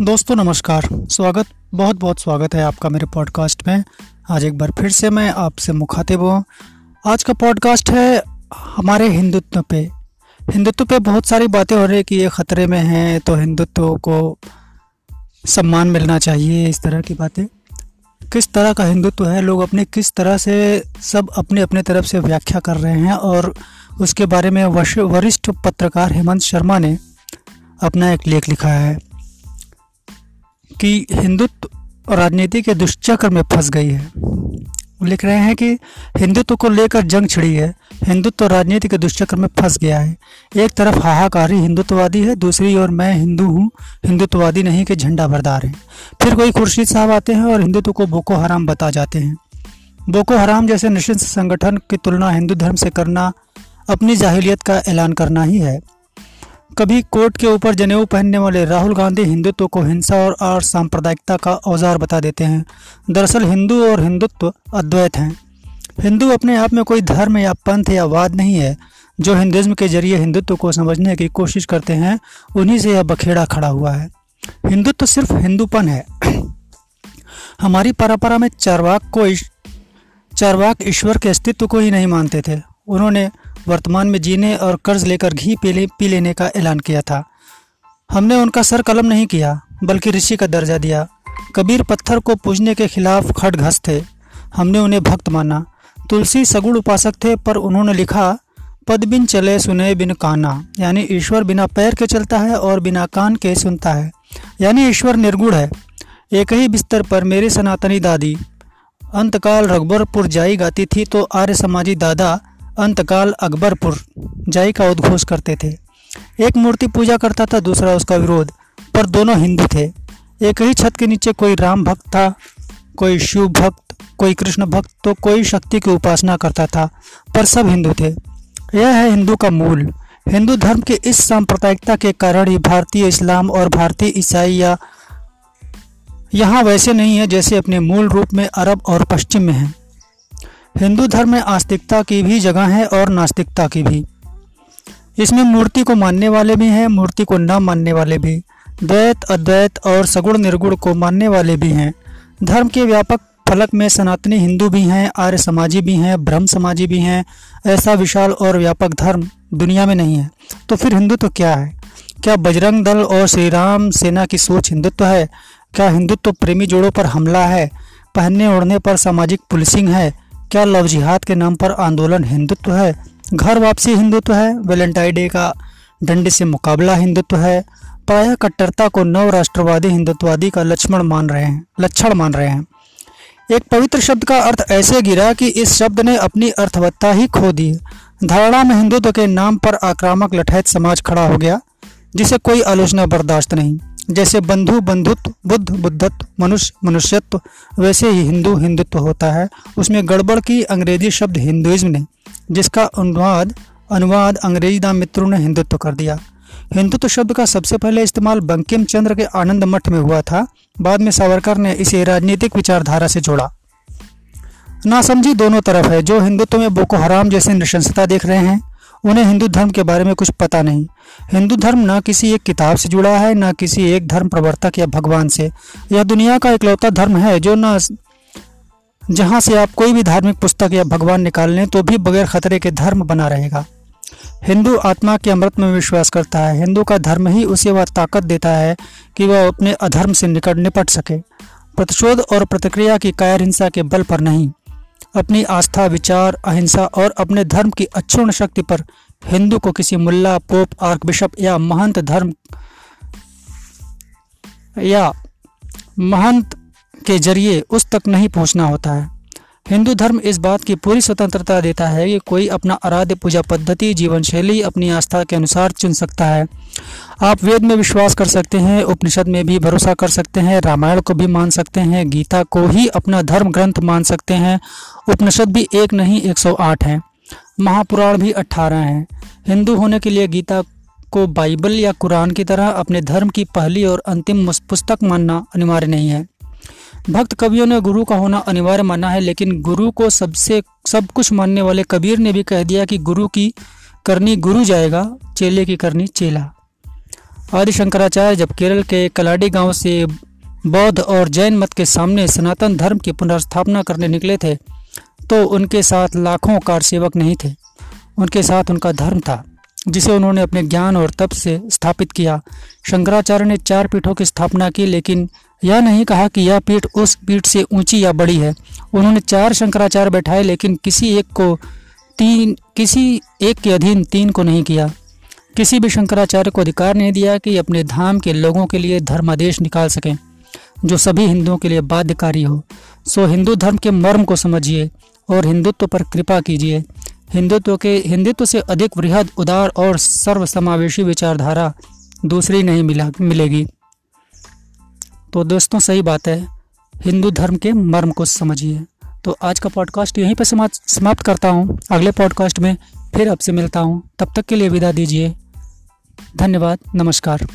दोस्तों, नमस्कार। स्वागत बहुत बहुत स्वागत है आपका मेरे पॉडकास्ट में। आज एक बार फिर से मैं आपसे मुखातिब हूँ। आज का पॉडकास्ट है हमारे हिंदुत्व पे। हिंदुत्व पे बहुत सारी बातें हो रही है कि ये ख़तरे में हैं तो हिंदुत्व को सम्मान मिलना चाहिए, इस तरह की बातें। किस तरह का हिंदुत्व है, लोग अपने किस तरह से सब अपने अपने तरफ़ से व्याख्या कर रहे हैं और उसके बारे में वरिष्ठ पत्रकार हेमंत शर्मा ने अपना एक लेख लिखा है। कि हिंदुत्व राजनीति के दुष्चक्र में फंस गई है। लिख रहे हैं कि हिंदुत्व को लेकर जंग छिड़ी है। हिंदुत्व राजनीति के दुष्चक्र में फंस गया है। एक तरफ़ हाहाकारी हिंदुत्ववादी है, दूसरी ओर मैं हिंदू हूँ। हिंदुत्ववादी नहीं के झंडा बरदार है। फिर कोई खुर्शीद साहब आते हैं और हिंदुत्व को बोको हराम बता जाते हैं। बोको हराम जैसे निश्चित संगठन की तुलना हिंदू धर्म से करना, अपनी जाहिलियत का ऐलान करना ही है। कभी कोर्ट के ऊपर जनेऊ पहनने वाले राहुल गांधी हिंदुत्व को हिंसा और, सांप्रदायिकता का औज़ार बता देते हैं। दरअसल हिंदू और हिंदुत्व अद्वैत हैं। हिंदू अपने आप में कोई धर्म या पंथ या वाद नहीं है जो हिंदुज़्म के ज़रिए हिंदुत्व को समझने की कोशिश करते हैं उन्हीं से यह बखेड़ा खड़ा हुआ है। हिंदुत्व सिर्फ़ हिंदूपन है। हमारी परंपरा में चारवाक को चारवाक ईश्वर के अस्तित्व को ही नहीं मानते थे। उन्होंने वर्तमान में जीने और कर्ज लेकर घी पी पी लेने का ऐलान किया था। हमने उनका सर कलम नहीं किया, बल्कि ऋषि का दर्जा दिया। कबीर पत्थर को पूजने के खिलाफ खड़घस थे। हमने उन्हें भक्त माना। तुलसी सगुण उपासक थे, पर उन्होंने लिखा, पद बिन चले सुने बिन काना। यानी ईश्वर बिना पैर के चलता है और बिना कान के सुनता है। यानी ईश्वर निर्गुण है। एक ही बिस्तर पर मेरी सनातनी दादी। अंतकाल रघबरपुर जाई गाती थी तो आर्य समाजी दादा अंतकाल अकबरपुर जाई का उद्घोष करते थे। एक मूर्ति पूजा करता था, दूसरा उसका विरोध, पर दोनों हिंदू थे। एक ही छत के नीचे कोई राम भक्त था, कोई शिव भक्त, कोई कृष्ण भक्त तो कोई शक्ति की उपासना करता था, पर सब हिंदू थे। यह है हिंदू का मूल। हिंदू धर्म के इस सांप्रदायिकता के कारण ही भारतीय इस्लाम और भारतीय ईसाई या यहाँ वैसे नहीं है जैसे अपने मूल रूप में अरब और पश्चिम में है। हिंदू धर्म में आस्तिकता की भी जगह है और नास्तिकता की भी। इसमें मूर्ति को मानने वाले भी हैं, मूर्ति को न मानने वाले भी। द्वैत, अद्वैत और सगुण निर्गुण को मानने वाले भी हैं। धर्म के व्यापक फलक में सनातनी हिंदू भी हैं, आर्य समाजी भी हैं, ब्रह्म समाजी भी हैं, ऐसा विशाल और व्यापक धर्म दुनिया में नहीं है। तो फिर हिंदुत्व तो क्या है? क्या बजरंग दल और श्री राम सेना की सोच हिंदुत्व है? क्या हिंदुत्व प्रेमी जोड़ों पर हमला है? पहनने ओढ़ने पर सामाजिक पुलिसिंग है? क्या लव जिहाद के नाम पर आंदोलन हिंदुत्व है? घर वापसी हिंदुत्व है, वेलेंटाइन डे का डंडे से मुकाबला हिंदुत्व है प्रायः कट्टरता को नव राष्ट्रवादी हिंदुत्ववादी का लक्ष्मण मान रहे हैं, लक्षण मान रहे हैं। एक पवित्र शब्द का अर्थ ऐसे गिरा कि इस शब्द ने अपनी अर्थवत्ता ही खो दी। धारणा में हिंदुत्व के नाम पर आक्रामक लठैत समाज खड़ा हो गया, जिसे कोई आलोचना बर्दाश्त नहीं। जैसे बंधु, बंधुत्व, बुद्ध, बुद्धत्व, मनुष्य, मनुष्यत्व, वैसे ही हिंदू, हिंदुत्व होता है। उसमें गड़बड़ की अंग्रेज़ी शब्द हिंदुइज्म ने, जिसका अनुवाद अनुवाद अंग्रेज़ी दाम मित्रों ने हिंदुत्व कर दिया। हिंदुत्व शब्द का सबसे पहले इस्तेमाल बंकिम चंद्र के आनंद मठ में हुआ था। बाद में सावरकर ने इसे राजनीतिक विचारधारा से जोड़ा। नासमझी दोनों तरफ़ है, जो हिंदुत्व में बोको हराम जैसे नृशंसता देख रहे हैं। उन्हें हिंदू धर्म के बारे में कुछ पता नहीं। हिंदू धर्म न किसी एक किताब से जुड़ा है, न किसी एक धर्म प्रवर्तक या भगवान से। यह दुनिया का इकलौता धर्म है, जो न जहाँ से आप कोई भी धार्मिक पुस्तक या भगवान निकाल लें तो भी बगैर खतरे के धर्म बना रहेगा। हिंदू आत्मा के अमृत में विश्वास करता है। हिंदू का धर्म ही उसे वह ताकत देता है कि वह अपने अधर्म से निकट निपट सके। प्रतिशोध और प्रतिक्रिया की कायर हिंसा के बल पर नहीं। अपनी आस्था, विचार, अहिंसा और अपने धर्म की अक्षुण शक्ति पर हिंदू को किसी मुल्ला, पोप आर्क बिशप या महंत धर्म या महंत के ज़रिए उस तक नहीं पहुँचना होता है। हिंदू धर्म इस बात की पूरी स्वतंत्रता देता है कि कोई अपना आराध्य पूजा पद्धति जीवन शैली अपनी आस्था के अनुसार चुन सकता है। आप वेद में विश्वास कर सकते हैं, उपनिषद में भी भरोसा कर सकते हैं, रामायण को भी मान सकते हैं, गीता को ही अपना धर्म ग्रंथ मान सकते हैं। उपनिषद भी एक नहीं 108 हैं। महापुराण भी 18 हैं। हिंदू होने के लिए गीता को बाइबल या कुरान की तरह अपने धर्म की पहली और अंतिम पुस्तक मानना अनिवार्य नहीं है। भक्त कवियों ने गुरु का होना अनिवार्य माना है, लेकिन गुरु को सबसे, सब कुछ मानने वाले कबीर ने भी कह दिया कि गुरु की करनी गुरु जाएगा, चेले की करनी चेला। आदि शंकराचार्य जब केरल के कलाडी गाँव से बौद्ध और जैन मत के सामने सनातन धर्म की पुनर्स्थापना करने निकले थे तो उनके साथ लाखों कार सेवक नहीं थे। उनके साथ उनका धर्म था, जिसे उन्होंने अपने ज्ञान और तप से स्थापित किया। शंकराचार्य ने चार पीठों की स्थापना की, लेकिन यह नहीं कहा कि यह पीठ उस पीठ से ऊँची या बड़ी है। उन्होंने चार शंकराचार्य बैठाए, लेकिन किसी एक को तीन, किसी एक के अधीन तीन को नहीं किया। किसी भी शंकराचार्य को अधिकार नहीं दिया कि अपने धाम के लोगों के लिए धर्मादेश निकाल सकें, जो सभी हिंदुओं के लिए बाध्यकारी हो। सो हिंदू धर्म के मर्म को समझिए और हिंदुत्व पर कृपा कीजिए। हिंदुत्व के, हिंदुत्व से अधिक वृहद, उदार और सर्वसमावेशी विचारधारा दूसरी नहीं मिला, मिलेगी। तो दोस्तों, सही बात है। हिंदू धर्म के मर्म को समझिए। तो आज का पॉडकास्ट यहीं पर समाप्त करता हूँ। अगले पॉडकास्ट में फिर आपसे मिलता हूँ। तब तक के लिए विदा दीजिए। धन्यवाद। नमस्कार।